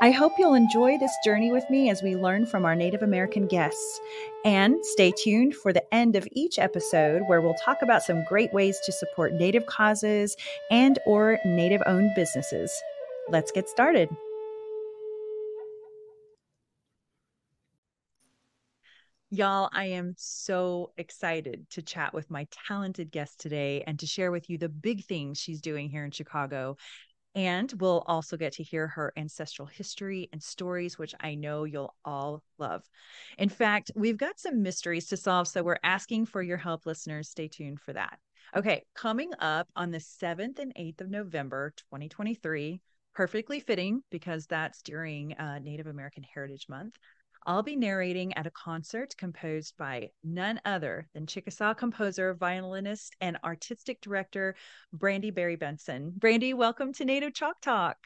I hope you'll enjoy this journey with me as we learn from our Native American guests. And stay tuned for the end of each episode where we'll talk about some great ways to support Native causes and or Native owned businesses. Let's get started. Y'all, I am so excited to chat with my talented guest today and to share with you the big things she's doing here in Chicago and we'll also get to hear her ancestral history and stories, which I know you'll all love. In fact, we've got some mysteries to solve. So we're asking for your help, listeners. Stay tuned for that. Okay, coming up on the 7th and 8th of November, 2023, perfectly fitting because that's during uh, Native American Heritage Month. I'll be narrating at a concert composed by none other than Chickasaw composer, violinist, and artistic director Brandi Berry Benson. Brandi, welcome to Native Chalk Talk.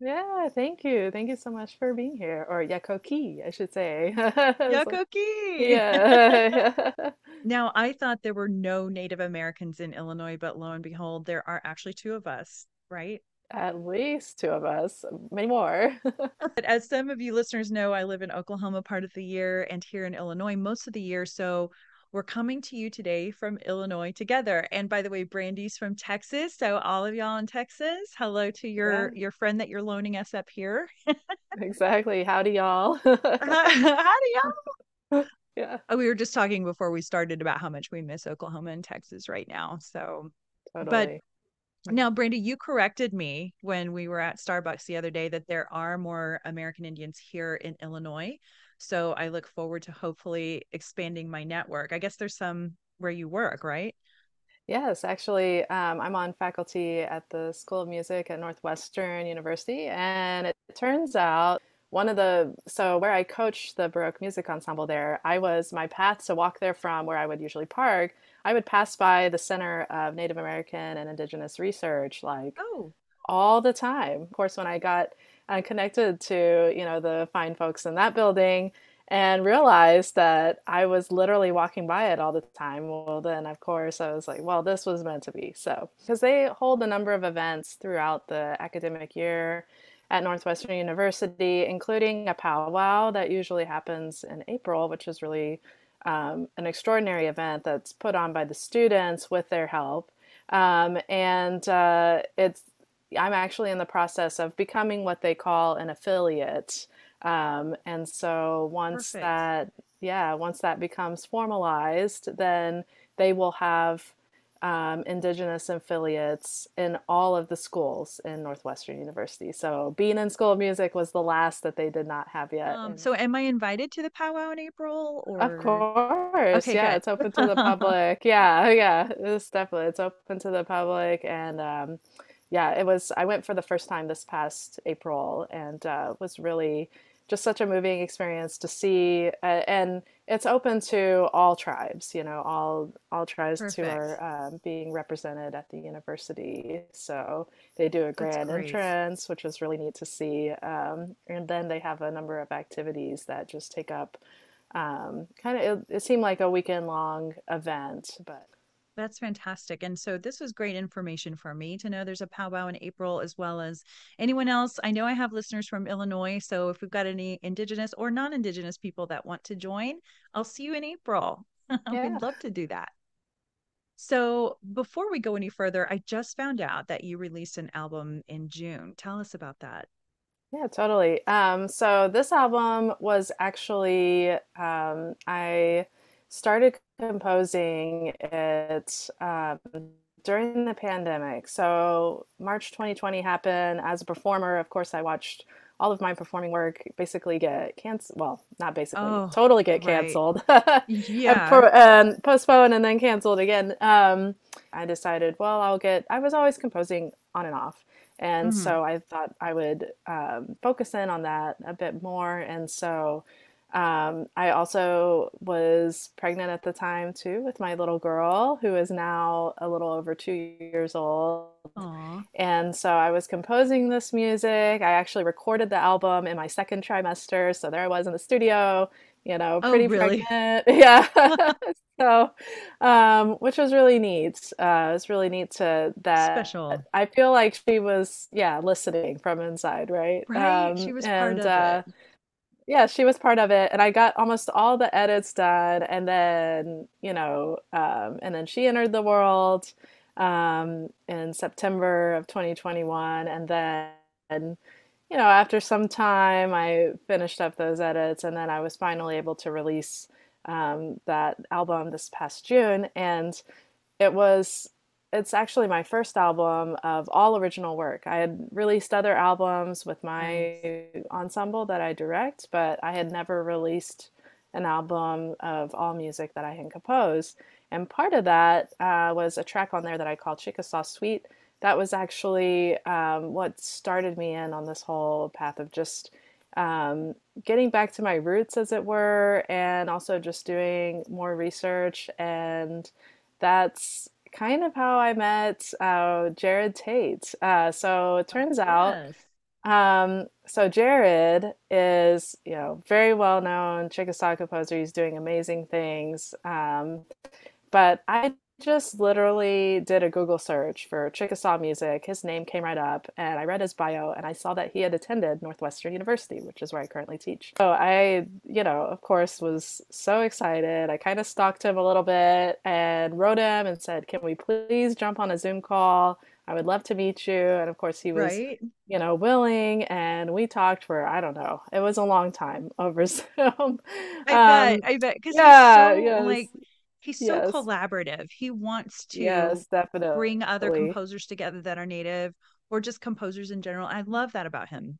Yeah, thank you. Thank you so much for being here, or Yakoki, I should say. Yakoki. yeah. now, I thought there were no Native Americans in Illinois, but lo and behold, there are actually two of us, right? At least two of us, many more. As some of you listeners know, I live in Oklahoma part of the year and here in Illinois most of the year. So we're coming to you today from Illinois together. And by the way, Brandi's from Texas. So all of y'all in Texas, hello to your yeah. your friend that you're loaning us up here. exactly. Howdy y'all. Howdy y'all. Yeah. Oh, we were just talking before we started about how much we miss Oklahoma and Texas right now. So totally. but now, Brandi, you corrected me when we were at Starbucks the other day that there are more American Indians here in Illinois. So I look forward to hopefully expanding my network. I guess there's some where you work, right? Yes, actually, um, I'm on faculty at the School of Music at Northwestern University. And it turns out one of the, so where I coach the Baroque music ensemble there, I was, my path to walk there from where I would usually park I would pass by the Center of Native American and Indigenous Research like oh. all the time. Of course, when I got uh, connected to you know the fine folks in that building and realized that I was literally walking by it all the time. Well, then of course I was like, well, this was meant to be. So because they hold a number of events throughout the academic year at Northwestern University, including a powwow that usually happens in April, which is really um, an extraordinary event that's put on by the students with their help. Um, and uh, it's I'm actually in the process of becoming what they call an affiliate. Um, and so once Perfect. that, yeah, once that becomes formalized, then they will have um, Indigenous affiliates in all of the schools in Northwestern University. So being in School of Music was the last that they did not have yet. Um, so am I invited to the powwow in April? Or... Of course. Okay, yeah, good. it's open to the public. yeah, yeah, it's definitely, it's open to the public. And um, yeah, it was, I went for the first time this past April and uh, was really just such a moving experience to see uh, and it's open to all tribes you know all all tribes Perfect. who are um, being represented at the university so they do a grand entrance which was really neat to see um, and then they have a number of activities that just take up um, kind of it, it seemed like a weekend long event but that's fantastic. And so this was great information for me to know there's a powwow in April as well as anyone else. I know I have listeners from Illinois. So if we've got any indigenous or non-indigenous people that want to join, I'll see you in April. Yeah. We'd love to do that. So before we go any further, I just found out that you released an album in June. Tell us about that. Yeah, totally. Um, so this album was actually um, I started composing it um, during the pandemic. So March 2020 happened. As a performer, of course, I watched all of my performing work basically get canceled. Well, not basically, oh, totally get canceled. Right. yeah. and, and, postponed and then canceled again. Um, I decided, well, I'll get, I was always composing on and off. And mm-hmm. so I thought I would um, focus in on that a bit more. And so Um, I also was pregnant at the time too with my little girl, who is now a little over two years old. Aww. And so I was composing this music. I actually recorded the album in my second trimester. So there I was in the studio, you know, oh, pretty oh, really? pregnant. Yeah. so, um, which was really neat. Uh, it was really neat to that. Special. I feel like she was, yeah, listening from inside, right? Right. Um, she was and, part of uh, it yeah, she was part of it, and I got almost all the edits done, and then you know, um, and then she entered the world um, in September of 2021, and then you know, after some time, I finished up those edits, and then I was finally able to release um, that album this past June, and it was it's actually my first album of all original work. I had released other albums with my nice. ensemble that I direct, but I had never released an album of all music that I had composed. And part of that uh, was a track on there that I called Chickasaw Suite. That was actually um, what started me in on this whole path of just um, getting back to my roots, as it were, and also just doing more research. And that's kind of how I met uh, Jerod Tate. Uh, so it turns out, um, so Jerod is, you know, very well known Chickasaw composer. He's doing amazing things. Um, but I just literally did a Google search for Chickasaw music. His name came right up, and I read his bio, and I saw that he had attended Northwestern University, which is where I currently teach. So I, you know, of course, was so excited. I kind of stalked him a little bit and wrote him and said, Can we please jump on a Zoom call? I would love to meet you. And of course, he was, right. you know, willing. And we talked for, I don't know, it was a long time over Zoom. I um, bet. I bet. Because yeah, so, yes. like, he's so yes. collaborative. He wants to yes, definitely. bring other composers together that are native or just composers in general. I love that about him.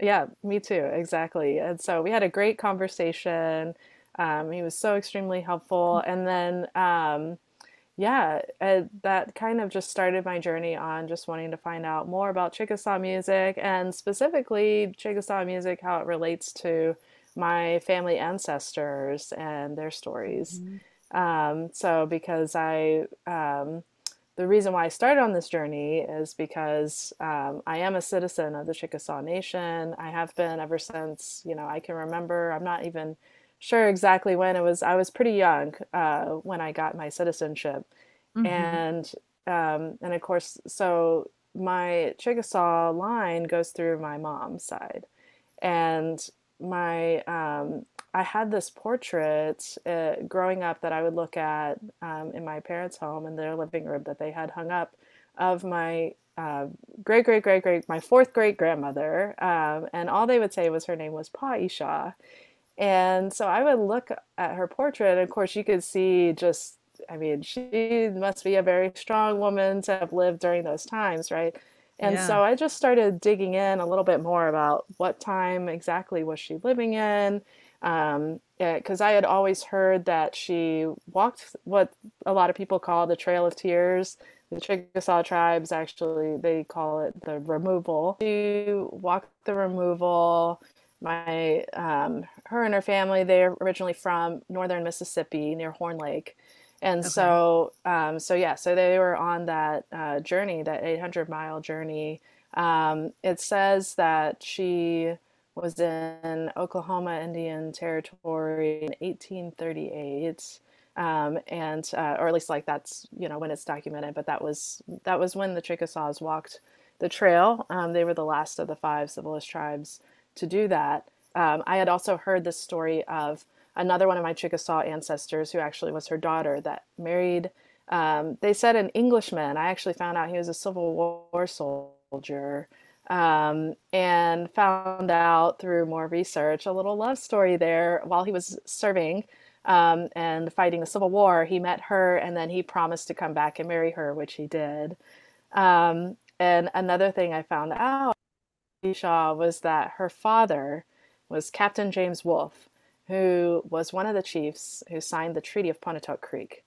Yeah, me too. Exactly. And so we had a great conversation. Um, he was so extremely helpful. Mm-hmm. And then, um, yeah, that kind of just started my journey on just wanting to find out more about Chickasaw music and specifically Chickasaw music, how it relates to my family ancestors and their stories. Mm-hmm. Um, so because I, um, the reason why I started on this journey is because um, I am a citizen of the Chickasaw Nation. I have been ever since you know I can remember. I'm not even sure exactly when it was. I was pretty young uh, when I got my citizenship, mm-hmm. and um, and of course, so my Chickasaw line goes through my mom's side, and my um, I had this portrait uh, growing up that I would look at um, in my parents' home in their living room that they had hung up of my uh, great great great great my fourth great grandmother, um, and all they would say was her name was Pa I Sha, and so I would look at her portrait, and of course you could see just I mean she must be a very strong woman to have lived during those times, right? And yeah. so I just started digging in a little bit more about what time exactly was she living in. Um, because I had always heard that she walked what a lot of people call the Trail of Tears. The Chickasaw tribes actually they call it the removal. She walked the removal. My um, her and her family they're originally from northern Mississippi near Horn Lake, and okay. so um, so yeah so they were on that uh, journey that 800 mile journey um, it says that she was in oklahoma indian territory in 1838 um, and uh, or at least like that's you know when it's documented but that was that was when the chickasaws walked the trail um, they were the last of the five civilized tribes to do that um, i had also heard the story of another one of my Chickasaw ancestors, who actually was her daughter, that married. Um, they said an Englishman. I actually found out he was a Civil War soldier, um, and found out through more research a little love story there while he was serving um, and fighting the Civil War. He met her, and then he promised to come back and marry her, which he did. Um, and another thing I found out, Shaw, was that her father was Captain James Wolf, who was one of the chiefs who signed the Treaty of Pontotoc Creek.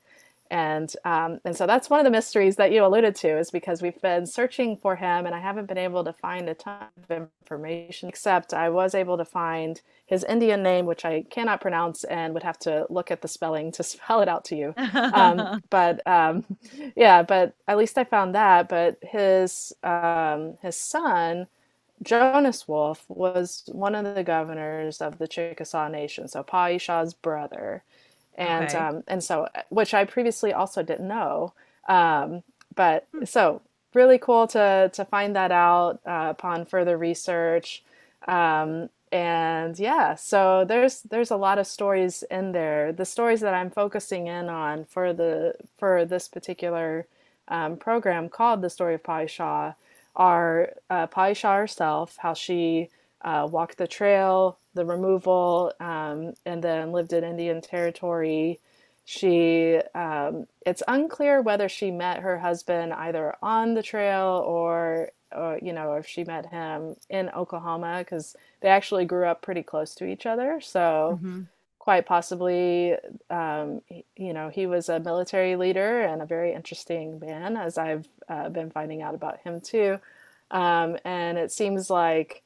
And um, and so that's one of the mysteries that you alluded to is because we've been searching for him and I haven't been able to find a ton of information except I was able to find his Indian name which I cannot pronounce and would have to look at the spelling to spell it out to you. Um, but um, yeah but at least I found that. But his um, his son Jonas Wolf was one of the governors of the Chickasaw Nation so Pa Shaw's brother and okay. um, and so which I previously also didn't know. Um, but hmm. so really cool to to find that out uh, upon further research. Um, and yeah, so there's there's a lot of stories in there. The stories that I'm focusing in on for the for this particular um, program called the story of Pa Shaw are uh, Shaw herself, how she uh, walked the trail, the removal, um, and then lived in Indian Territory. She, um, it's unclear whether she met her husband either on the trail or, or you know, if she met him in Oklahoma because they actually grew up pretty close to each other. So, mm-hmm. quite possibly, um, you know, he was a military leader and a very interesting man, as I've uh, been finding out about him too. Um, and it seems like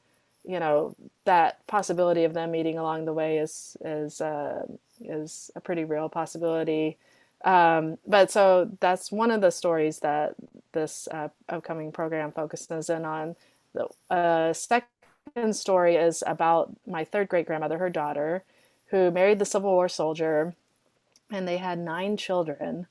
you know that possibility of them meeting along the way is is uh, is a pretty real possibility. Um, but so that's one of the stories that this uh, upcoming program focuses in on. The uh, second story is about my third great grandmother, her daughter, who married the Civil War soldier, and they had nine children.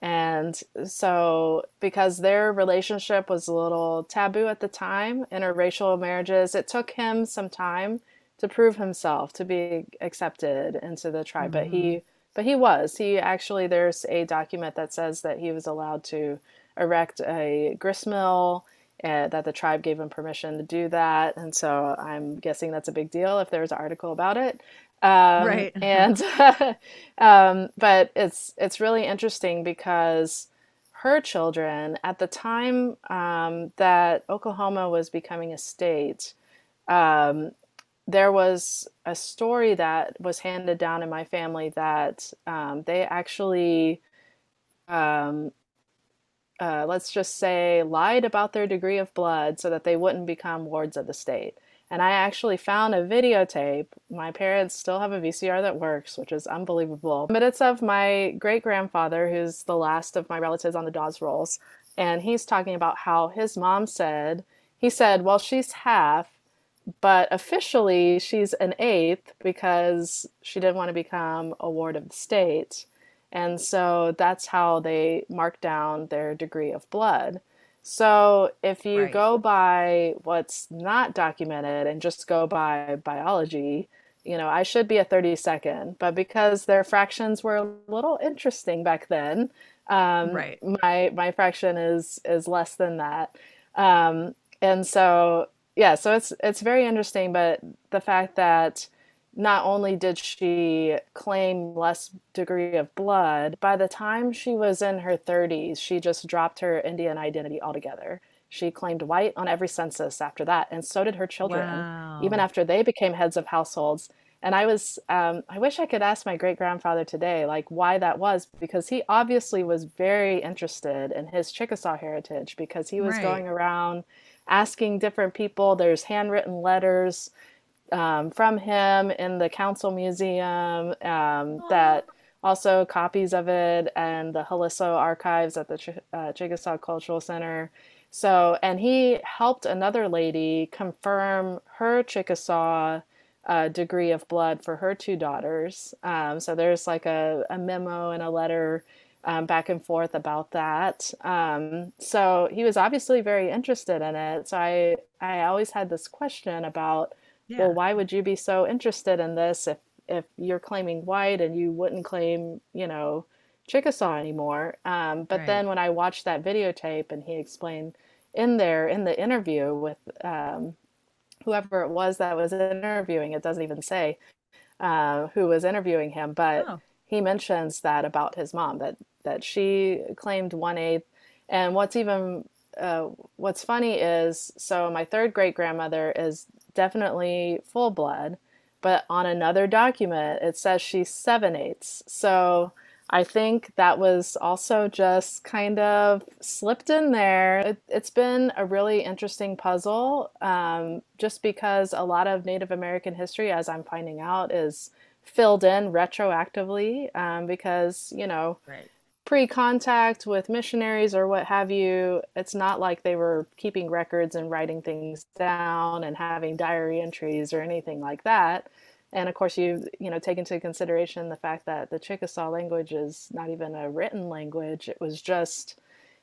And so, because their relationship was a little taboo at the time, interracial marriages, it took him some time to prove himself to be accepted into the tribe. Mm-hmm. But he, mm-hmm. but he was. He actually, there's a document that says that he was allowed to erect a grist mill. Uh, that the tribe gave him permission to do that, and so I'm guessing that's a big deal if there's an article about it. Um, right. and um, but it's it's really interesting because her children at the time um, that Oklahoma was becoming a state, um, there was a story that was handed down in my family that um, they actually. Um, uh, let's just say lied about their degree of blood so that they wouldn't become wards of the state. And I actually found a videotape. My parents still have a VCR that works, which is unbelievable. But it's of my great grandfather, who's the last of my relatives on the Dawes rolls. And he's talking about how his mom said, he said, well, she's half, but officially she's an eighth because she didn't want to become a ward of the state. And so that's how they marked down their degree of blood. So if you right. go by what's not documented and just go by biology, you know, I should be a 32nd, but because their fractions were a little interesting back then, um, right. my my fraction is is less than that. Um, and so yeah, so it's it's very interesting, but the fact that not only did she claim less degree of blood, by the time she was in her 30s, she just dropped her Indian identity altogether. She claimed white on every census after that, and so did her children, wow. even after they became heads of households. And I was, um, I wish I could ask my great grandfather today, like why that was, because he obviously was very interested in his Chickasaw heritage because he was right. going around asking different people. There's handwritten letters um, from him in the Council Museum. Um, that also copies of it and the Holisso archives at the Ch- uh, Chickasaw Cultural Center. So, and he helped another lady confirm her Chickasaw uh, degree of blood for her two daughters. Um, so there's like a, a, memo and a letter um, back and forth about that. Um, so he was obviously very interested in it. So I, I always had this question about yeah. well why would you be so interested in this if if you're claiming white and you wouldn't claim you know chickasaw anymore um, but right. then when i watched that videotape and he explained in there in the interview with um, whoever it was that was interviewing it doesn't even say uh, who was interviewing him but oh. he mentions that about his mom that that she claimed one eighth and what's even uh, what's funny is so my third great grandmother is definitely full blood, but on another document it says she's seven eighths. So I think that was also just kind of slipped in there. It, has been a really interesting puzzle um, just because a lot of Native American history, as I'm finding out, is filled in retroactively um, because, you know, right. Pre contact with missionaries or what have you, it's not like they were keeping records and writing things down and having diary entries or anything like that. And of course you you know take into consideration the fact that the chickasaw language is not even a written language. It was just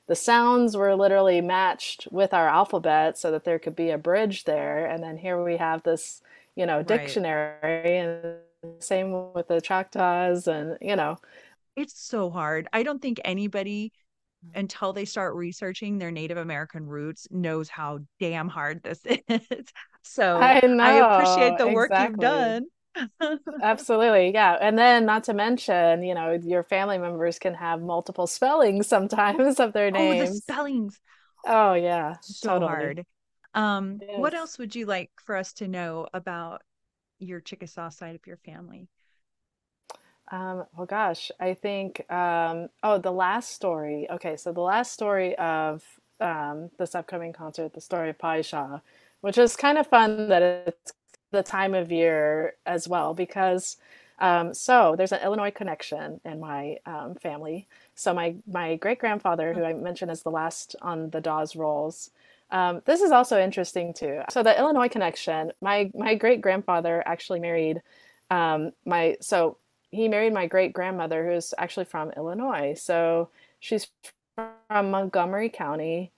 the sounds were literally matched with our alphabet so that there could be a bridge there. And then here we have this you know dictionary right. and same with the choctaws and you know it's so hard i don't think anybody until they start researching their Native American roots knows how damn hard this is. So I, know, I appreciate the work exactly. you've done. Absolutely. Yeah. And then not to mention, you know, your family members can have multiple spellings sometimes of their names. Oh, the spellings. Oh yeah. So totally. hard. Um, yes. what else would you like for us to know about your Chickasaw side of your family? Um, well, gosh, I think, um, oh, the last story. Okay, so the last story of um, this upcoming concert, the story of Paisha, which is kind of fun that it's the time of year as well because um, so there's an Illinois connection in my um, family. So my my great grandfather, who I mentioned as the last on the Dawes rolls, um, this is also interesting too. So the Illinois connection, my my great grandfather actually married um, my so he married my great grandmother, who's actually from Illinois. So she's from Montgomery County,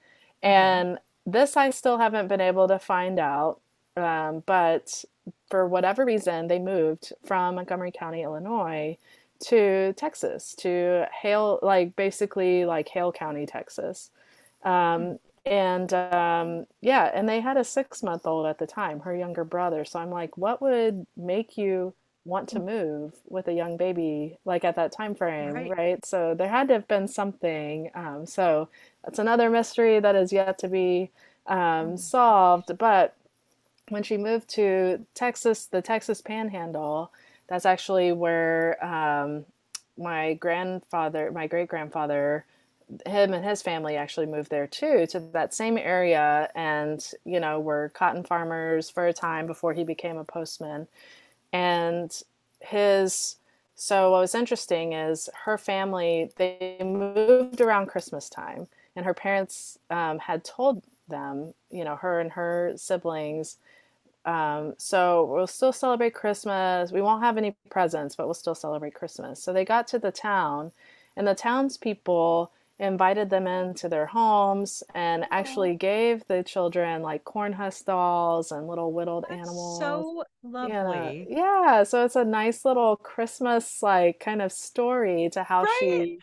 mm-hmm. and this I still haven't been able to find out. Um, but for whatever reason, they moved from Montgomery County, Illinois, to Texas, to Hale, like basically like Hale County, Texas. Um, and um, yeah, and they had a six month old at the time, her younger brother. So I'm like, what would make you want to move with a young baby like at that time frame, right? right? So there had to have been something. Um, so that's another mystery that is yet to be um, mm. solved. But when she moved to Texas, the Texas Panhandle, that's actually where um, my grandfather, my great grandfather, him and his family actually moved there too, to that same area, and you know were cotton farmers for a time before he became a postman. And his so what was interesting is her family they moved around Christmas time, and her parents um, had told them, you know, her and her siblings um, so we'll still celebrate Christmas. We won't have any presents, but we'll still celebrate Christmas. So they got to the town, and the townspeople invited them into their homes and actually gave the children like corn husk dolls and little whittled That's animals. So lovely. Yeah. yeah. So it's a nice little Christmas like kind of story to how right. she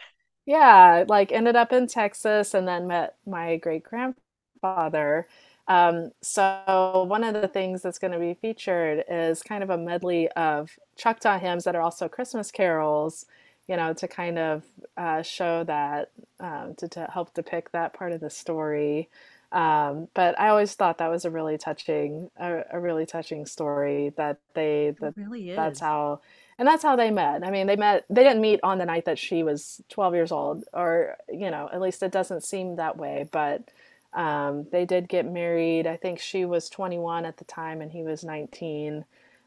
yeah, like ended up in Texas and then met my great grandfather um, so one of the things that's going to be featured is kind of a medley of Choctaw hymns that are also Christmas carols, you know, to kind of uh, show that, um, to, to help depict that part of the story. Um, but I always thought that was a really touching, a, a really touching story that they, that really is. that's how, and that's how they met. I mean, they met, they didn't meet on the night that she was 12 years old or, you know, at least it doesn't seem that way, but, um, they did get married. I think she was 21 at the time and he was 19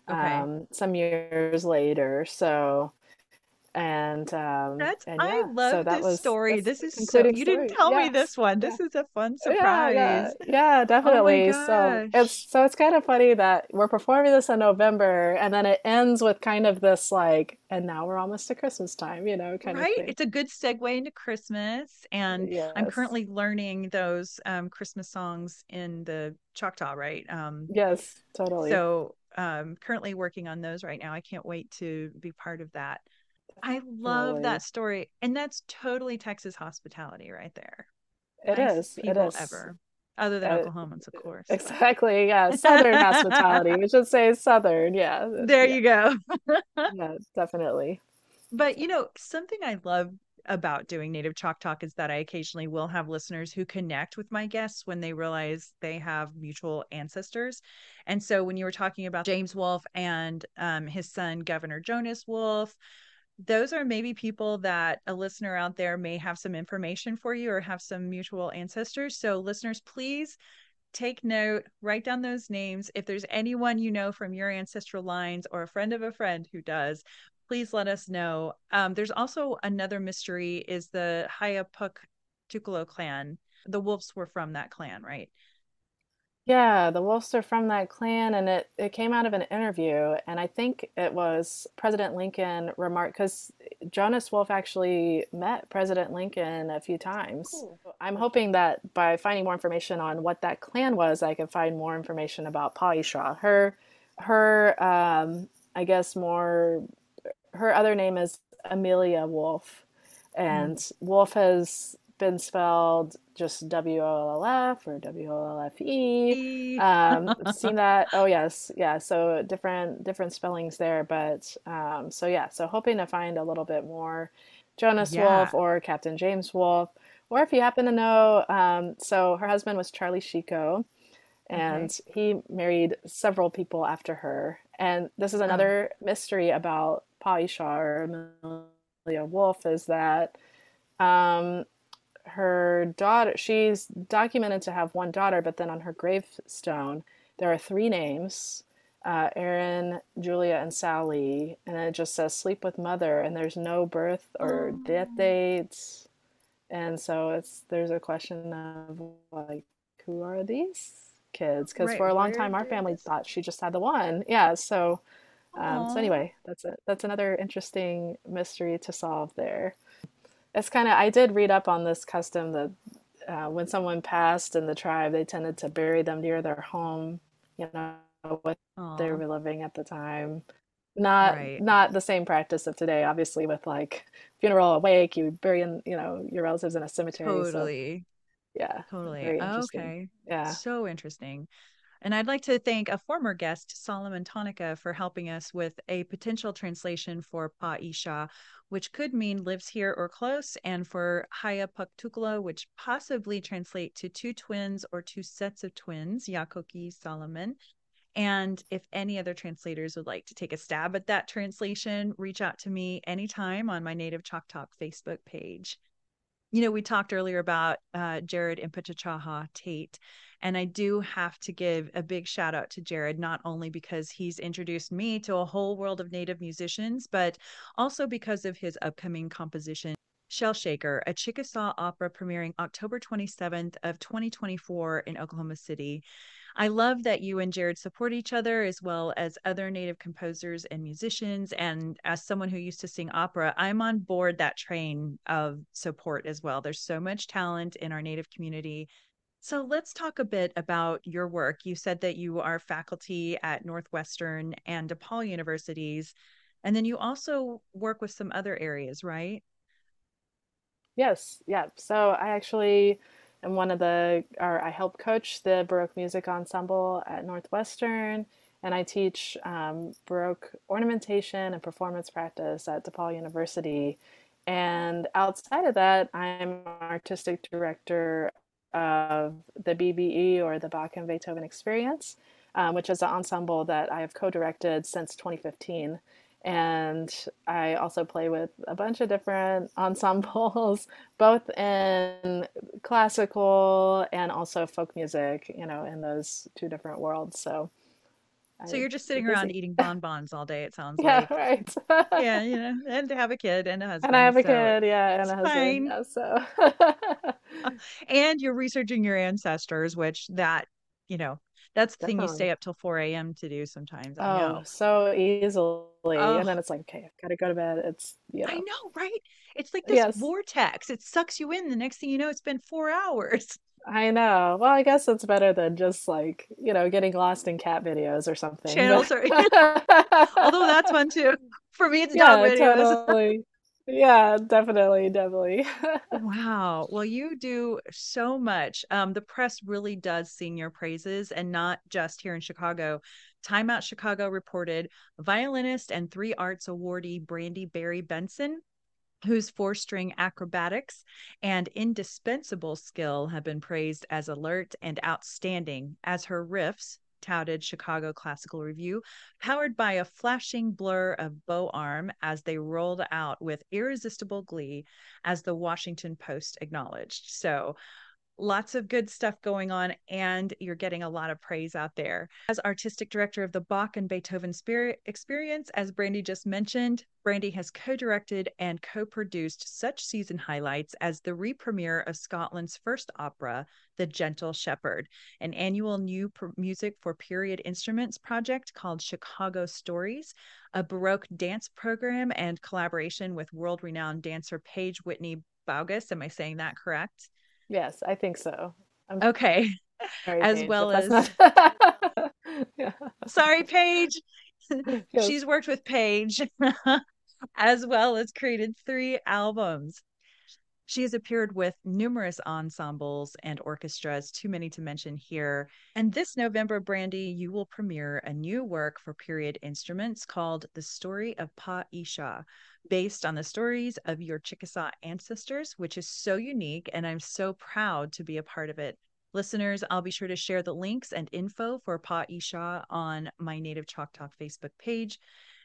okay. um, some years later. So, and um, that's and yeah, I love so this was, story. This is so you didn't tell me this one. This yeah. is a fun surprise. Yeah, oh definitely. Oh so it's so it's kind of funny that we're performing this in November and then it ends with kind of this like and now we're almost to Christmas time, you know, kind right? of Right. It's a good segue into Christmas. And yes. I'm currently learning those um, Christmas songs in the Choctaw, right? Um, yes, totally. So um, currently working on those right now. I can't wait to be part of that. I love that story. And that's totally Texas hospitality right there. It is. It is. Ever. Other than uh, Oklahomans, of course. Exactly. Yeah. Southern hospitality. We should say Southern. Yeah. There yeah. you go. yeah, definitely. But, you know, something I love about doing Native Chalk Talk is that I occasionally will have listeners who connect with my guests when they realize they have mutual ancestors. And so when you were talking about James Wolf and um, his son, Governor Jonas Wolf, those are maybe people that a listener out there may have some information for you or have some mutual ancestors. So, listeners, please take note, write down those names. If there's anyone you know from your ancestral lines or a friend of a friend who does, please let us know. Um, there's also another mystery is the Hayapuk Tukalo clan. The wolves were from that clan, right? Yeah, the Wolves are from that clan, and it, it came out of an interview. And I think it was President Lincoln remarked because Jonas Wolf actually met President Lincoln a few times. Cool. I'm hoping that by finding more information on what that clan was, I can find more information about Paisha. Her, her, um, I guess more, her other name is Amelia Wolf, and mm. Wolf has been spelled just W O L F or W O L F E. Um, seen that? Oh yes, yeah. So different different spellings there, but um, so yeah. So hoping to find a little bit more Jonas yeah. Wolf or Captain James Wolf, or if you happen to know. Um, so her husband was Charlie Chico, and okay. he married several people after her. And this is oh. another mystery about Paisha or Amelia Wolf is that um, her daughter she's documented to have one daughter but then on her gravestone there are three names uh, Erin, Julia, and Sally, and it just says sleep with mother, and there's no birth or oh. death dates, and so it's there's a question of like who are these kids? Because right. for a long time our family thought she just had the one, yeah. So, um, so anyway, that's it. That's another interesting mystery to solve there it's kind of I did read up on this custom that uh, when someone passed in the tribe, they tended to bury them near their home, you know, what Aww. they were living at the time. Not right. not the same practice of today, obviously, with like funeral awake, you bury in, you know, your relatives in a cemetery. Totally. So, yeah. Totally. okay. Yeah. So interesting. And I'd like to thank a former guest, Solomon Tonica, for helping us with a potential translation for Paisha, which could mean lives here or close, and for Haya Hayapuktukla, which possibly translate to two twins or two sets of twins, Yakoki Solomon. And if any other translators would like to take a stab at that translation, reach out to me anytime on my Native Chalk Talk Facebook page. You know, we talked earlier about uh, Jerod Impichchaachaaha' Tate, and I do have to give a big shout out to Jerod, not only because he's introduced me to a whole world of Native musicians, but also because of his upcoming composition, Shell Shaker, a Chickasaw opera premiering October 27th of 2024 in Oklahoma City. I love that you and Jerod support each other as well as other Native composers and musicians. And as someone who used to sing opera, I'm on board that train of support as well. There's so much talent in our Native community so let's talk a bit about your work. You said that you are faculty at Northwestern and DePaul universities, and then you also work with some other areas, right? Yes, yeah. So I actually am one of the, or I help coach the Baroque Music Ensemble at Northwestern, and I teach um, Baroque ornamentation and performance practice at DePaul University. And outside of that, I'm artistic director of the BBE or the Bach and Beethoven Experience, um, which is an ensemble that I have co directed since 2015. And I also play with a bunch of different ensembles, both in classical and also folk music, you know, in those two different worlds. So so you're just sitting around eating bonbons all day. It sounds yeah, like. right. yeah, you know, and to have a kid and a husband. And I have a kid, yeah, and a husband. Yeah, so. Uh, and you're researching your ancestors, which that you know that's the Definitely. thing you stay up till 4 a.m. to do sometimes. I oh, know. so easily. Oh. And then it's like, okay, I've got to go to bed. It's, you know. I know, right? It's like this yes. vortex. It sucks you in. The next thing you know, it's been four hours. I know. Well, I guess it's better than just like, you know, getting lost in cat videos or something. Channels are, although that's fun too. For me, it's yeah, dog videos. Totally. Yeah, definitely, definitely. wow. Well, you do so much. Um, the press really does sing your praises, and not just here in Chicago. Time Out Chicago reported violinist and three arts awardee Brandi Berry Benson whose four string acrobatics and indispensable skill have been praised as alert and outstanding as her riffs, touted Chicago Classical Review, powered by a flashing blur of bow arm as they rolled out with irresistible glee, as the Washington Post acknowledged. So, lots of good stuff going on and you're getting a lot of praise out there as artistic director of the bach and beethoven spirit experience as brandi just mentioned brandi has co-directed and co-produced such season highlights as the re-premiere of scotland's first opera the gentle shepherd an annual new music for period instruments project called chicago stories a baroque dance program and collaboration with world-renowned dancer paige whitney Baugus. Am I saying that correct? Yes, I think so. I'm okay. as well as not... yeah. sorry, Paige. She's worked with Paige as well as created three albums. She has appeared with numerous ensembles and orchestras, too many to mention here. And this November, Brandi, you will premiere a new work for period instruments called The Story of Pa I Sha, based on the stories of your Chickasaw ancestors, which is so unique. And I'm so proud to be a part of it. Listeners, I'll be sure to share the links and info for Pa I Sha on my Native Chalk Talk Facebook page.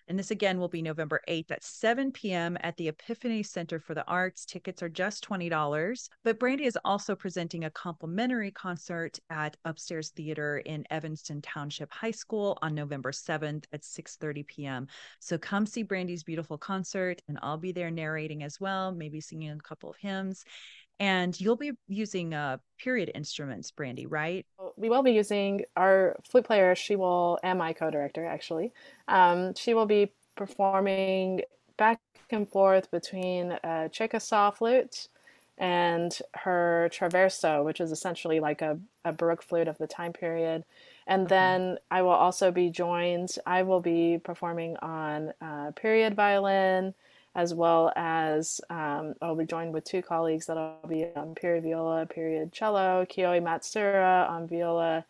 And this again will be November 8th at 7 p.m. at the Epiphany Center for the Arts. Tickets are just $20. But Brandi is also presenting a complimentary concert at Upstairs Theater in Evanston Township High School on November 7th at 6:30 p.m. So come see Brandi's beautiful concert and I'll be there narrating as well, maybe singing a couple of hymns and you'll be using uh, period instruments brandi right? We will be using our flute player she will and my co-director actually. Um, she will be performing back and forth between a chickasaw flute and her traverso which is essentially like a, a baroque flute of the time period. And then i will also be joined i will be performing on uh, period violin as well as um, I'll be joined with two colleagues that I'll be on period viola, period cello, Kioi Matsura on viola,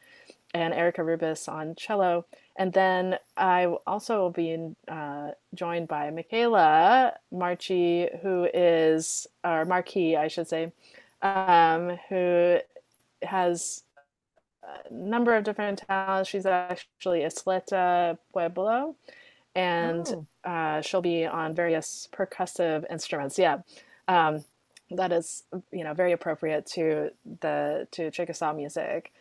and Erica Rubis on cello. And then I also will be in, uh, joined by Michaela Marchi, who is, or Marquis, I should say, um, who has a number of different talents. She's actually Isleta Pueblo and oh. Uh, she'll be on various percussive instruments. Yeah, um, that is you know very appropriate to the to Chickasaw music.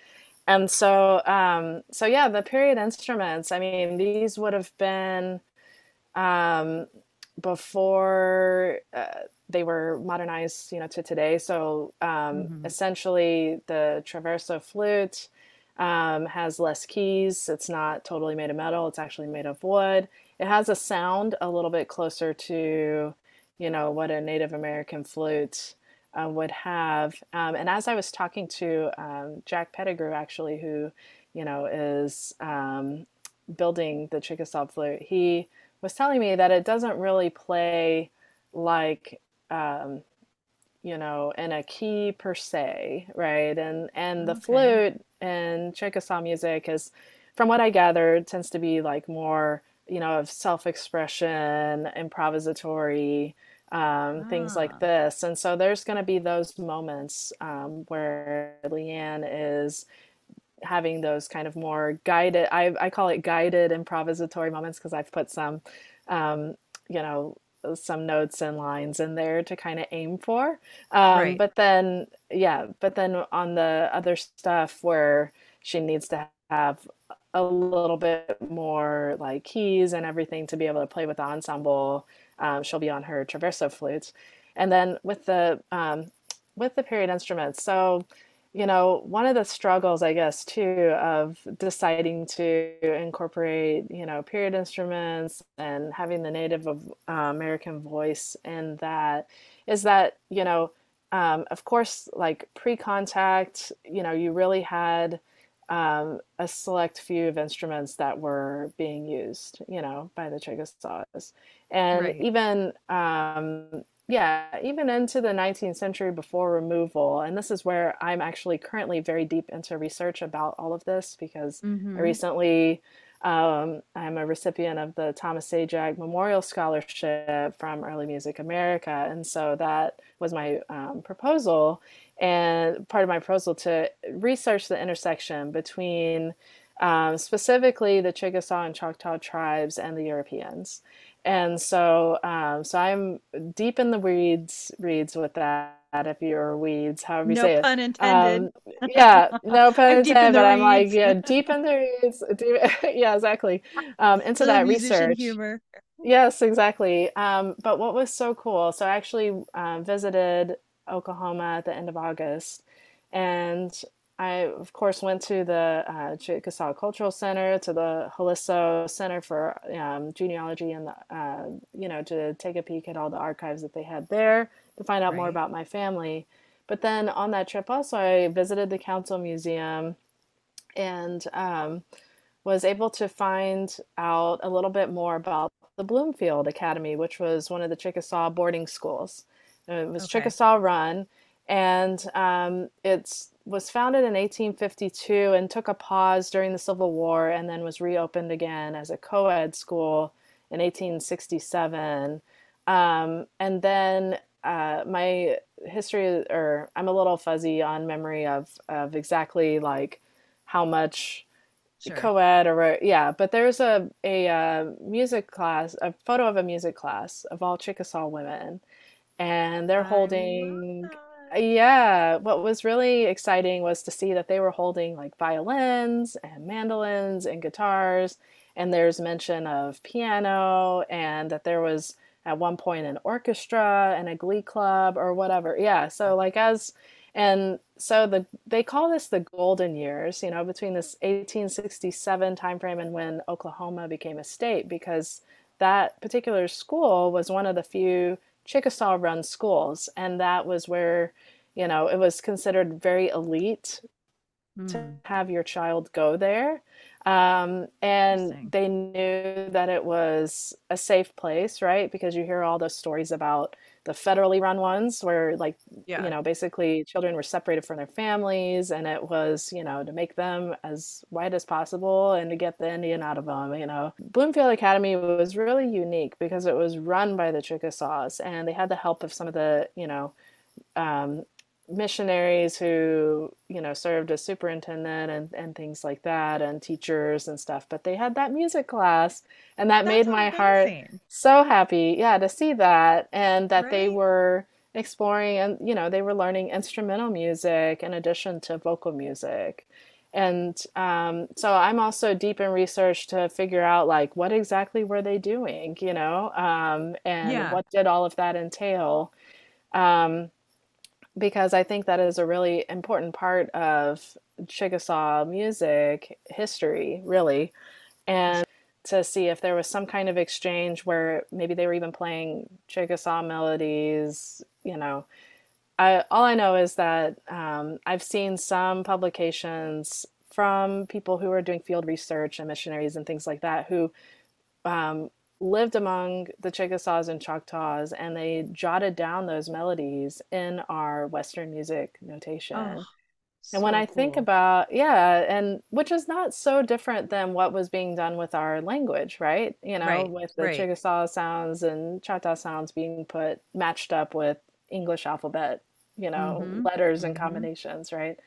And so, um, so yeah, the period instruments. I mean, these would have been um, before uh, they were modernized, you know, to today. So um, mm-hmm. essentially, the traverso flute um, has less keys. It's not totally made of metal. It's actually made of wood. It has a sound a little bit closer to, you know, what a Native American flute uh, would have. Um, and as I was talking to um, Jack Pettigrew, actually, who, you know, is um, building the Chickasaw flute, he was telling me that it doesn't really play like um, you know, in a key per se, right? And and the okay. flute in Chickasaw music is, from what I gathered, tends to be like more you know, of self expression, improvisatory, um, ah. things like ah. this. And so there's going to be those moments um, where Leanne is having those kind of more guided, I, I call it guided improvisatory moments because I've put some, um, you know, some notes and lines in there to kind of aim for. Um, right. But then, yeah, but then on the other stuff where she needs to have a little bit more like keys and everything to be able to play with the ensemble. Um, she'll be on her traverso flute, and then with the um, with the period instruments. So, you know, one of the struggles, I guess, too, of deciding to incorporate, you know, period instruments and having the Native of, uh, American voice in that is that, you know, um, of course, like pre-contact, you know, you really had um, a select few of instruments that were being used, you know, by the Chickasaws. And right. even, um, yeah, even into the 19th century before removal. And this is where I'm actually currently very deep into research about all of this because mm-hmm. I recently um, I'm a recipient of the Thomas Zajac Memorial Scholarship from Early Music America. And so that was my um, proposal and part of my proposal to research the intersection between um, specifically the Chickasaw and Choctaw tribes and the Europeans. And so, um, so I'm deep in the weeds, reads with that. If you're weeds, however you no say it. No pun intended. Um, yeah, no pun intended. But I'm like, yeah, deep in the reeds. Deep, yeah, exactly. Um, into that research. Humor. Yes, exactly. Um, but what was so cool? So I actually um, visited Oklahoma at the end of August, and I, of course, went to the uh, Chickasaw Cultural Center, to the Holisso Center for um, Genealogy, and the, uh, you know, to take a peek at all the archives that they had there to find out right. more about my family. But then on that trip, also, I visited the Council Museum and um, was able to find out a little bit more about the Bloomfield Academy, which was one of the Chickasaw boarding schools. It was okay. Chickasaw run, and um, it's was founded in 1852 and took a pause during the Civil War and then was reopened again as a co ed school in 1867. Um, and then uh, my history, or I'm a little fuzzy on memory of, of exactly like how much sure. co-ed or yeah but there's a a uh, music class a photo of a music class of all chickasaw women and they're holding yeah, what was really exciting was to see that they were holding like violins and mandolins and guitars. And there's mention of piano, and that there was at one point an orchestra and a glee club or whatever. Yeah, so like as and so the they call this the golden years, you know, between this 1867 timeframe and when Oklahoma became a state because that particular school was one of the few Chickasaw run schools. And that was where, you know, it was considered very elite mm. to have your child go there. Um, and they knew that it was a safe place, right? Because you hear all those stories about the federally run ones where like yeah. you know basically children were separated from their families and it was you know to make them as white as possible and to get the indian out of them you know bloomfield academy was really unique because it was run by the chickasaws and they had the help of some of the you know um, missionaries who you know served as superintendent and, and things like that and teachers and stuff but they had that music class and that That's made my amazing. heart so happy yeah to see that and that right. they were exploring and you know they were learning instrumental music in addition to vocal music and um, so i'm also deep in research to figure out like what exactly were they doing you know um, and yeah. what did all of that entail um, because I think that is a really important part of Chickasaw music history, really. And to see if there was some kind of exchange where maybe they were even playing Chickasaw melodies, you know. I, all I know is that um, I've seen some publications from people who are doing field research and missionaries and things like that who um, lived among the Chickasaws and Choctaws, and they jotted down those melodies in our Western music notation. Oh, so and when I cool. think about, yeah, and which is not so different than what was being done with our language, right? You know, right, with the right. Chickasaw sounds and Choctaw sounds being put matched up with English alphabet, you know, mm-hmm. letters mm-hmm. and combinations, right?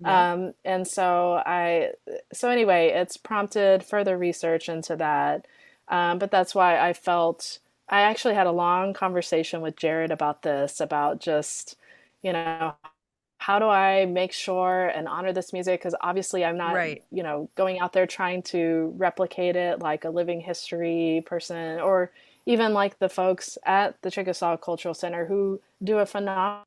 Yeah. Um, and so I, so anyway, it's prompted further research into that. Um, but that's why I felt I actually had a long conversation with Jerod about this, about just, you know, how do I make sure and honor this music? Because obviously I'm not, right. you know, going out there trying to replicate it like a living history person or even like the folks at the Chickasaw Cultural Center who do a phenomenal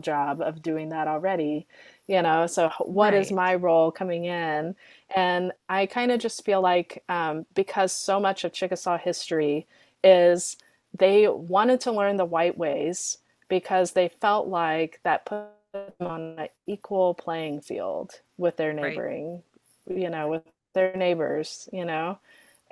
job of doing that already you know so what right. is my role coming in and i kind of just feel like um, because so much of chickasaw history is they wanted to learn the white ways because they felt like that put them on an equal playing field with their neighboring right. you know with their neighbors you know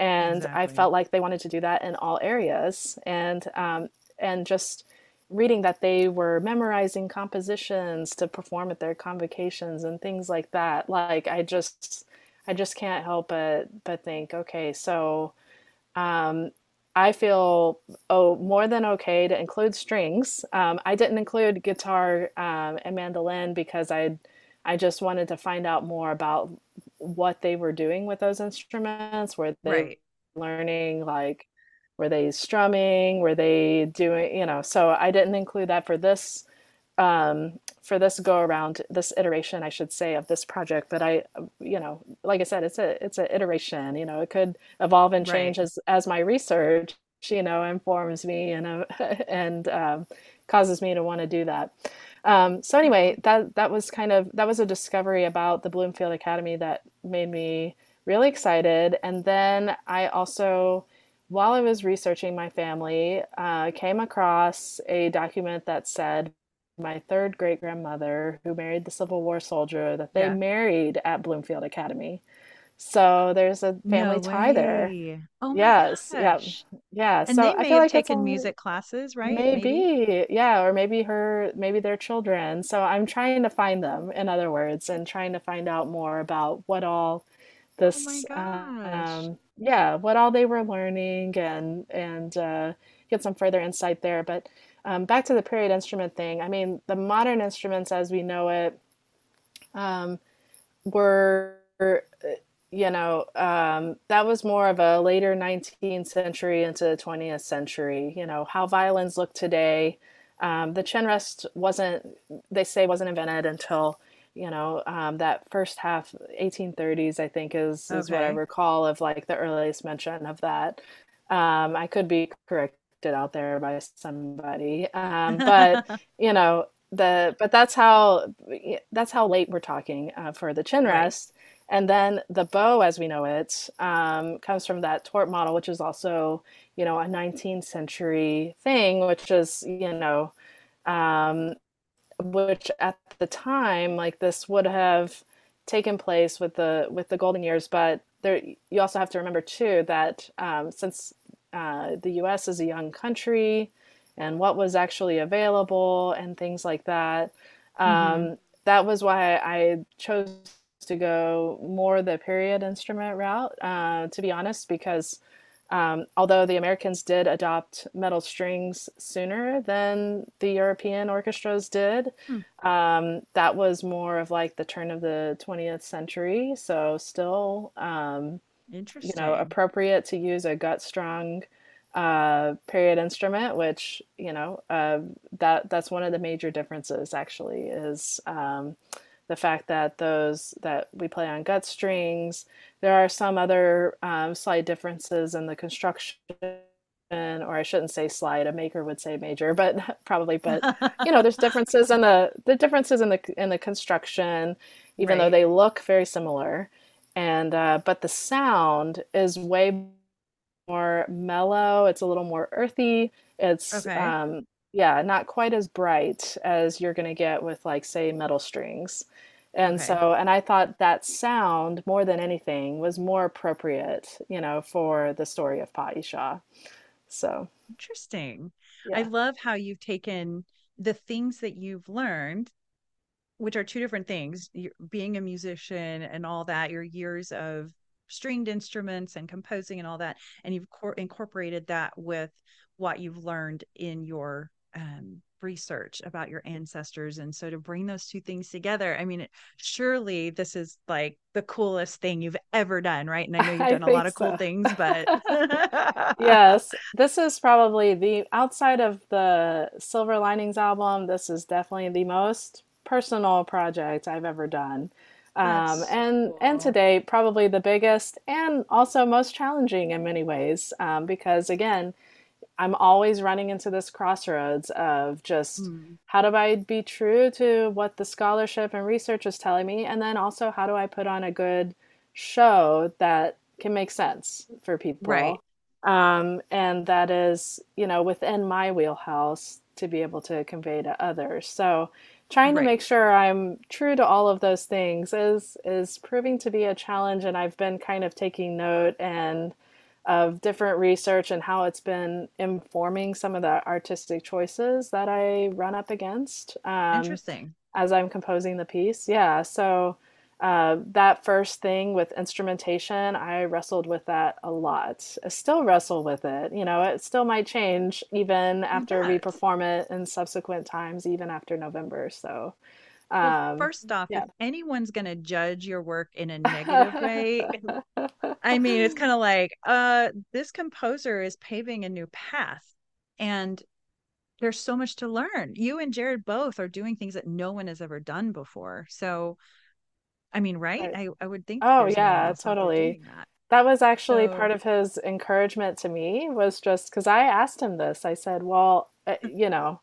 and exactly. i felt like they wanted to do that in all areas and um, and just reading that they were memorizing compositions to perform at their convocations and things like that like i just i just can't help but but think okay so um, i feel oh more than okay to include strings um, i didn't include guitar um, and mandolin because i i just wanted to find out more about what they were doing with those instruments. Were they Right. learning like were they strumming? Were they doing, you know, so I didn't include that for this um, for this go around, this iteration, I should say, of this project. But I, you know, like I said, it's a it's an iteration. You know, it could evolve and Right. change as as my research, you know, informs me and uh, and um, causes me to want to do that. Um, so anyway, that that was kind of that was a discovery about the Bloomfield Academy that made me really excited. And then I also, while I was researching my family, uh, came across a document that said my third great grandmother, who married the Civil War soldier, that they Yeah. married at Bloomfield Academy. So there's a No family tie there. Oh my Yes, yeah, gosh. yeah. And So they I feel have like taken only music classes, right? Maybe? maybe, yeah, or maybe her, maybe their children. So I'm trying to find them, in other words, and trying to find out more about what all this, gosh. um, yeah, what all they were learning and and uh, get some further insight there. But um, back to the period instrument thing. I mean, the modern instruments as we know it um, were, you know, um, that was more of a later 19th century into the 20th century. You know, how violins look today. Um, the chin rest wasn't, they say, wasn't invented until, you know, um, that first half, 1830s, I think, is is what I recall of like the earliest mention of that. Um, I could be corrected out there by somebody, um, but you know the but that's how that's how late we're talking uh, for the chin Right. rest and then the bow as we know it um, comes from that Tourte model which is also you know a 19th century thing which is you know um, which at the time like this would have taken place with the with the golden years but there you also have to remember too that um, since uh, the us is a young country and what was actually available and things like that um, that was why i chose to go more the period instrument route uh, to be honest because um, although the Americans did adopt metal strings sooner than the European orchestras did, Hmm. um, that was more of like the turn of the 20th century. So, still, um, you know, appropriate to use a gut strung uh, period instrument, which, you know, uh, that that's one of the major differences actually is um, the fact that those that we play on gut strings. There are some other um, slight differences in the construction, or I shouldn't say slight. A maker would say major, but probably. But you know, there's differences in the the differences in the in the construction, even though they look very similar. And uh, but the sound is way more mellow. It's a little more earthy. It's Okay. um, yeah, not quite as bright as you're gonna get with like say metal strings. And Okay. so, and I thought that sound more than anything was more appropriate, you know, for the story of Pa I Sha. So Interesting. I love how you've taken the things that you've learned, which are two different things, being a musician and all that, your years of stringed instruments and composing and all that, and you've cor- incorporated that with what you've learned in your um, research about your ancestors. And so to bring those two things together, I mean, it, surely this is like the coolest thing you've ever done, right? And I know you've done a lot of cool things, but Yes, this is probably the outside of the Silver Linings album, this is definitely the most personal project I've ever done. Um, so and and today probably the biggest and also most challenging in many ways um, because again I'm always running into this crossroads of just Hmm. how do I be true to what the scholarship and research is telling me, and then also how do I put on a good show that can make sense for Right. people, um, and that is, you know, within my wheelhouse to be able to convey to others. So, trying to make sure I'm true to all of those things is is proving to be a challenge, and I've been kind of taking note and of different research and how it's been informing some of the artistic choices that I run up against um, Interesting. as I'm composing the piece. Yeah, so uh, that first thing with instrumentation, I wrestled with that a lot. I still wrestle with it. You know, it still might change even after we perform it in subsequent times, even after November. So, well, um, first off, yeah. if anyone's going to judge your work in a negative way, I mean, it's kind of like, uh, this composer is paving a new path. And there's so much to learn. You and Jerod both are doing things that no one has ever done before. So, I mean, right? I, I would think. Oh, yeah, totally. That. that. was actually so... part of his encouragement to me, was just because I asked him this. I said, well, uh, you know,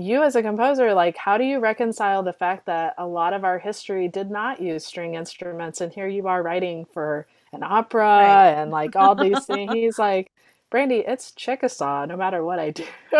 you as a composer like how do you reconcile the fact that a lot of our history did not use string instruments and here you are writing for an opera right. and like all these things he's like brandi it's chickasaw no matter what i do.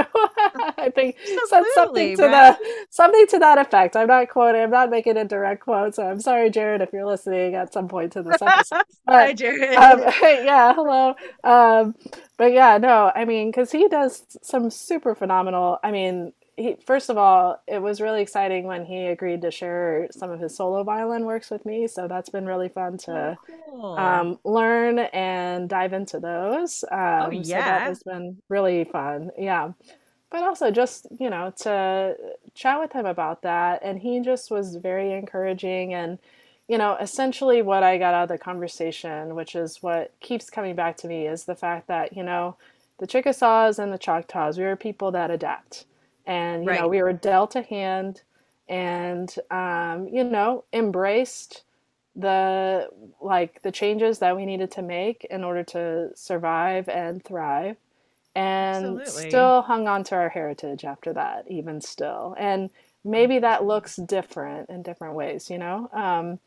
I think said something to right? that something to that effect. I'm not quoting i'm not making a direct quote so i'm sorry jerod if you're listening at some point to this episode. But, hi jerod. um, yeah hello. Um, but yeah no i mean because he does some super phenomenal i mean he first of all, it was really exciting when he agreed to share some of his solo violin works with me. So that's been really fun to oh, cool. um, learn and dive into those. Oh, um, oh, yeah. So that has been really fun. Yeah. But also just, you know, to chat with him about that. And he just was very encouraging. And, you know, essentially what I got out of the conversation, which is what keeps coming back to me, is the fact that, you know, the Chickasaws and the Choctaws, we are people that adapt and you right. know we were dealt a hand and um, you know embraced the like the changes that we needed to make in order to survive and thrive and Absolutely. still hung on to our heritage after that even still and maybe that looks different in different ways you know um,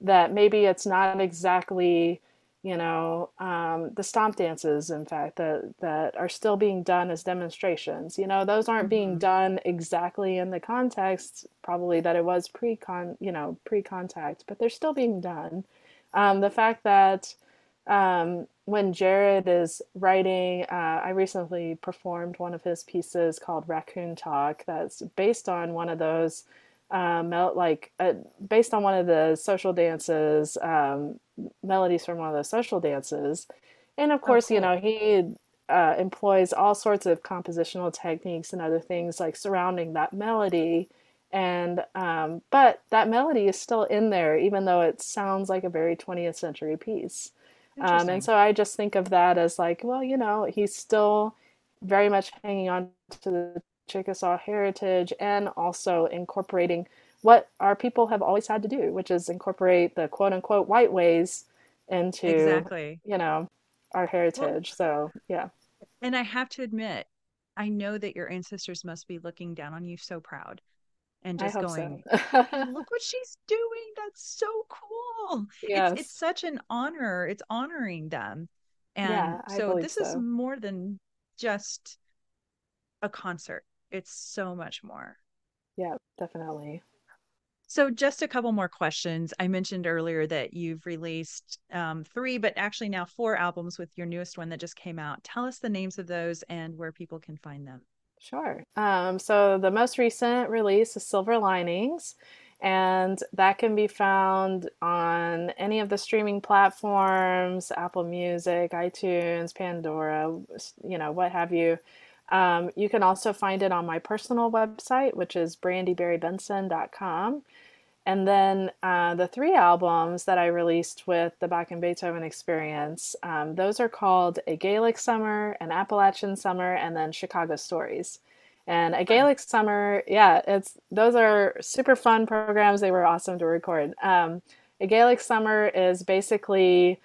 that maybe it's not exactly you know um, the stomp dances in fact that that are still being done as demonstrations you know those aren't mm-hmm. being done exactly in the context probably that it was pre-con you know pre-contact but they're still being done um, the fact that um, when jerod is writing uh, i recently performed one of his pieces called raccoon talk that's based on one of those um, like uh, based on one of the social dances, um, melodies from one of the social dances, and of oh, course, cool. you know he uh, employs all sorts of compositional techniques and other things like surrounding that melody. And um, but that melody is still in there, even though it sounds like a very 20th century piece. Um, and so I just think of that as like, well, you know, he's still very much hanging on to the Chickasaw heritage and also incorporating what our people have always had to do, which is incorporate the quote unquote white ways into exactly you know our heritage. Well, so yeah. And I have to admit, I know that your ancestors must be looking down on you so proud and just going, so. look what she's doing. That's so cool. Yes. It's, it's such an honor. It's honoring them. And yeah, so this so. is more than just a concert it's so much more. Yeah, definitely. So, just a couple more questions. I mentioned earlier that you've released um, three, but actually now four albums with your newest one that just came out. Tell us the names of those and where people can find them. Sure. Um, so, the most recent release is Silver Linings, and that can be found on any of the streaming platforms Apple Music, iTunes, Pandora, you know, what have you. Um, you can also find it on my personal website, which is brandiberrybenson.com. And then uh, the three albums that I released with the Bach and Beethoven Experience, um, those are called A Gaelic Summer, An Appalachian Summer, and then Chicago Stories. And A Gaelic Summer, yeah, it's those are super fun programs. They were awesome to record. Um, a Gaelic Summer is basically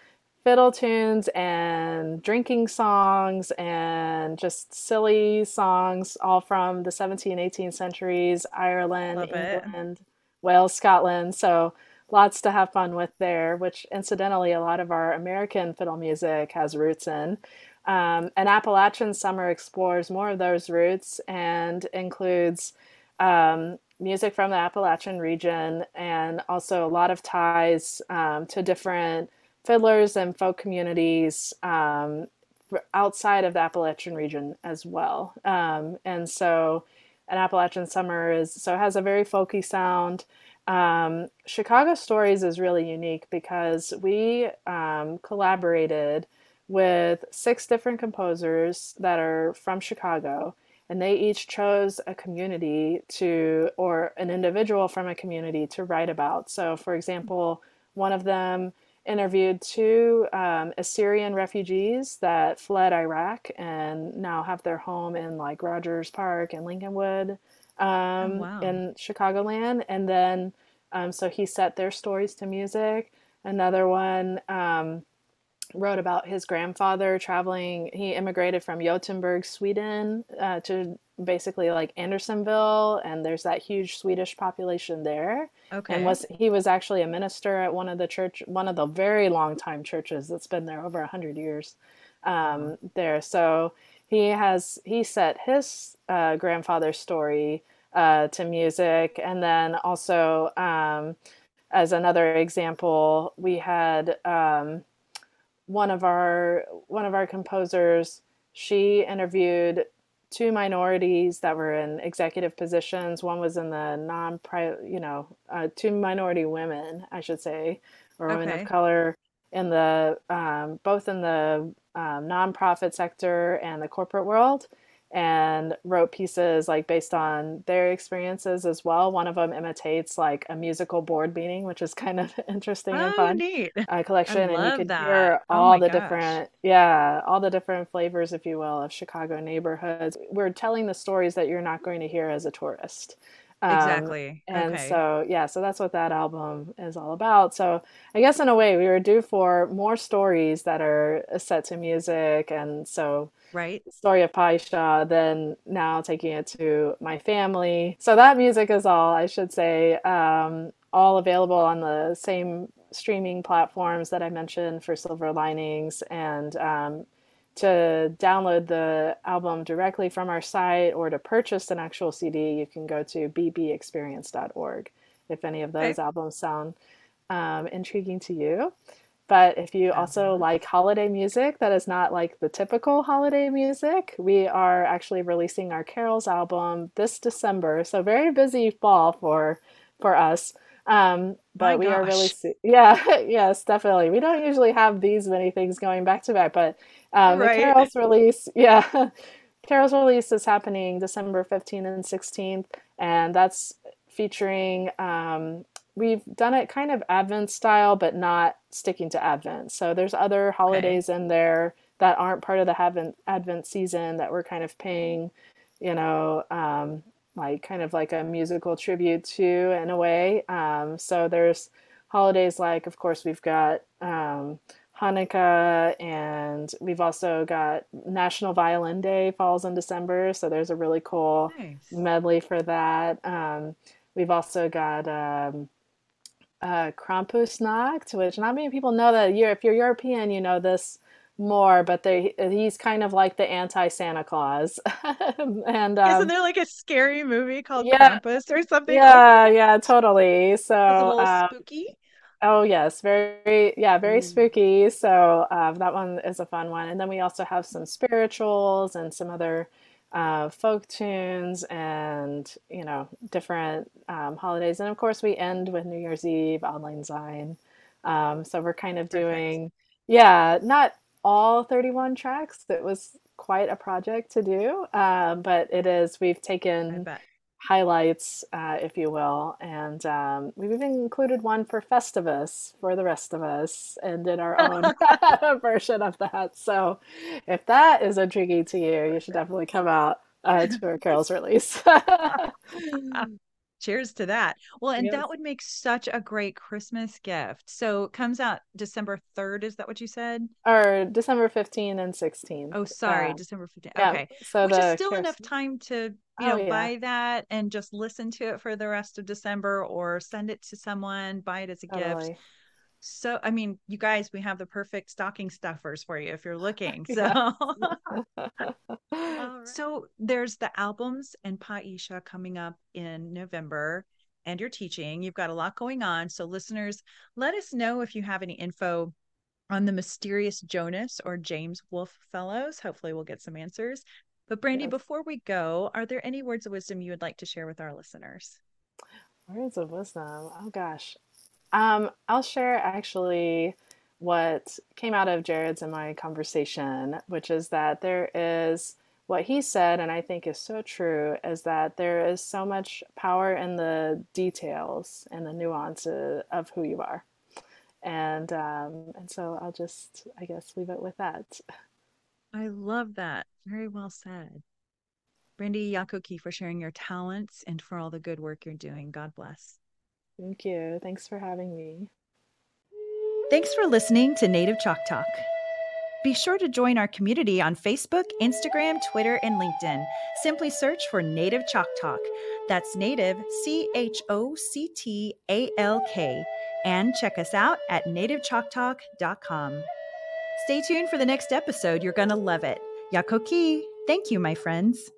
fiddle tunes and drinking songs and just silly songs all from the 17th and 18th centuries ireland england wales scotland. So lots to have fun with there which incidentally a lot of our american fiddle music has roots in. Um, and appalachian summer explores more of those roots and includes um, music from the appalachian region and also a lot of ties um, to different fiddlers and folk communities um, outside of the Appalachian region as well. Um, and so, an Appalachian summer is so it has a very folky sound. Um, Chicago Stories is really unique because we um, collaborated with six different composers that are from Chicago, and they each chose a community to or an individual from a community to write about so for example one of them interviewed two um, assyrian refugees that fled iraq and now have their home in like rogers park and lincolnwood um, oh, wow. in chicagoland and then um, so he set their stories to music another one um, wrote about his grandfather traveling. He immigrated from Gothenburg, Sweden, uh, to basically like Andersonville, and there's that huge Swedish population there. Okay. And was he was actually a minister at one of the church, one of the very long time churches that's been there over a hundred years. Um, there, so he has he set his uh, grandfather's story uh, to music, and then also um, as another example, we had. Um, one of our one of our composers she interviewed two minorities that were in executive positions one was in the non you know uh, two minority women i should say or women okay. of color in the um, both in the um, nonprofit sector and the corporate world and wrote pieces like based on their experiences as well. One of them imitates like a musical board meeting, which is kind of interesting oh, and fun. Neat. Uh, collection, and you can that. hear oh all oh the gosh. different, yeah, all the different flavors, if you will, of Chicago neighborhoods. We're telling the stories that you're not going to hear as a tourist. Um, exactly. And okay. so, yeah, so that's what that album is all about. So, I guess in a way, we were due for more stories that are set to music. And so, right story of Pa I Sha, then now taking it to my family. So that music is all, I should say, um, all available on the same streaming platforms that I mentioned for Silver Linings. And um, to download the album directly from our site or to purchase an actual CD, you can go to bbexperience.org if any of those albums sound um, intriguing to you. But if you also like holiday music that is not like the typical holiday music, we are actually releasing our carols album this December. So very busy fall for for us. Um, but My we gosh. are really yeah yes definitely. We don't usually have these many things going back to back, but um, right. the carols release yeah. Carols release is happening December 15th and 16th, and that's featuring um, we've done it kind of Advent style, but not sticking to Advent. So there's other holidays okay. in there that aren't part of the Advent Advent season that we're kind of paying, you know, um, like kind of like a musical tribute to in a way. Um, so there's holidays like, of course, we've got um, Hanukkah, and we've also got National Violin Day falls in December. So there's a really cool nice. medley for that. Um, we've also got um, uh, Krampusnacht, which not many people know that. You're, if you're European, you know this more, but they he's kind of like the anti Santa Claus. and um, isn't there like a scary movie called yeah, Krampus or something? Yeah, yeah, totally. So a little um, spooky. Oh yes, very yeah, very mm. spooky. So uh, that one is a fun one, and then we also have some spirituals and some other uh, folk tunes and you know different um, holidays and of course we end with new year's eve Auld Lang Syne um, so we're kind of doing yeah not all 31 tracks it was quite a project to do uh, but it is we've taken highlights, uh, if you will. And um, we've even included one for Festivus for the rest of us and did our own version of that. So if that is intriguing to you, you should definitely come out uh, to our Carol's release. Cheers to that. Well, and yes. that would make such a great Christmas gift. So it comes out December 3rd. Is that what you said? Or December 15 and 16. Oh, sorry. Uh, December 15. Yeah. Okay. So Which is still enough time to, you know, oh, yeah. buy that and just listen to it for the rest of December or send it to someone, buy it as a totally. gift so i mean you guys we have the perfect stocking stuffers for you if you're looking so. So there's the albums and Pa I Sha coming up in november and you're teaching. You've got a lot going on. So listeners let us know if you have any info on the mysterious jonas or james wolf fellows. Hopefully we'll get some answers. But brandi yes. before we go are there any words of wisdom you would like to share with our listeners? Words of wisdom. Oh gosh um, I'll share actually what came out of Jerod's and my conversation, which is that there is what he said, and I think is so true, is that there is so much power in the details and the nuances of who you are. And um, and so I'll just, I guess, leave it with that. I love that. Very well said. Brandi Yakoki for sharing your talents and for all the good work you're doing. God bless. Thank you. Thanks for having me. Thanks for listening to Native Chalk Talk. Be sure to join our community on Facebook, Instagram, Twitter, and LinkedIn. Simply search for Native Chalk Talk. That's Native, C H O C T A L K. And check us out at nativechoctalk.com. Stay tuned for the next episode. You're going to love it. Yakoki. Thank you, my friends.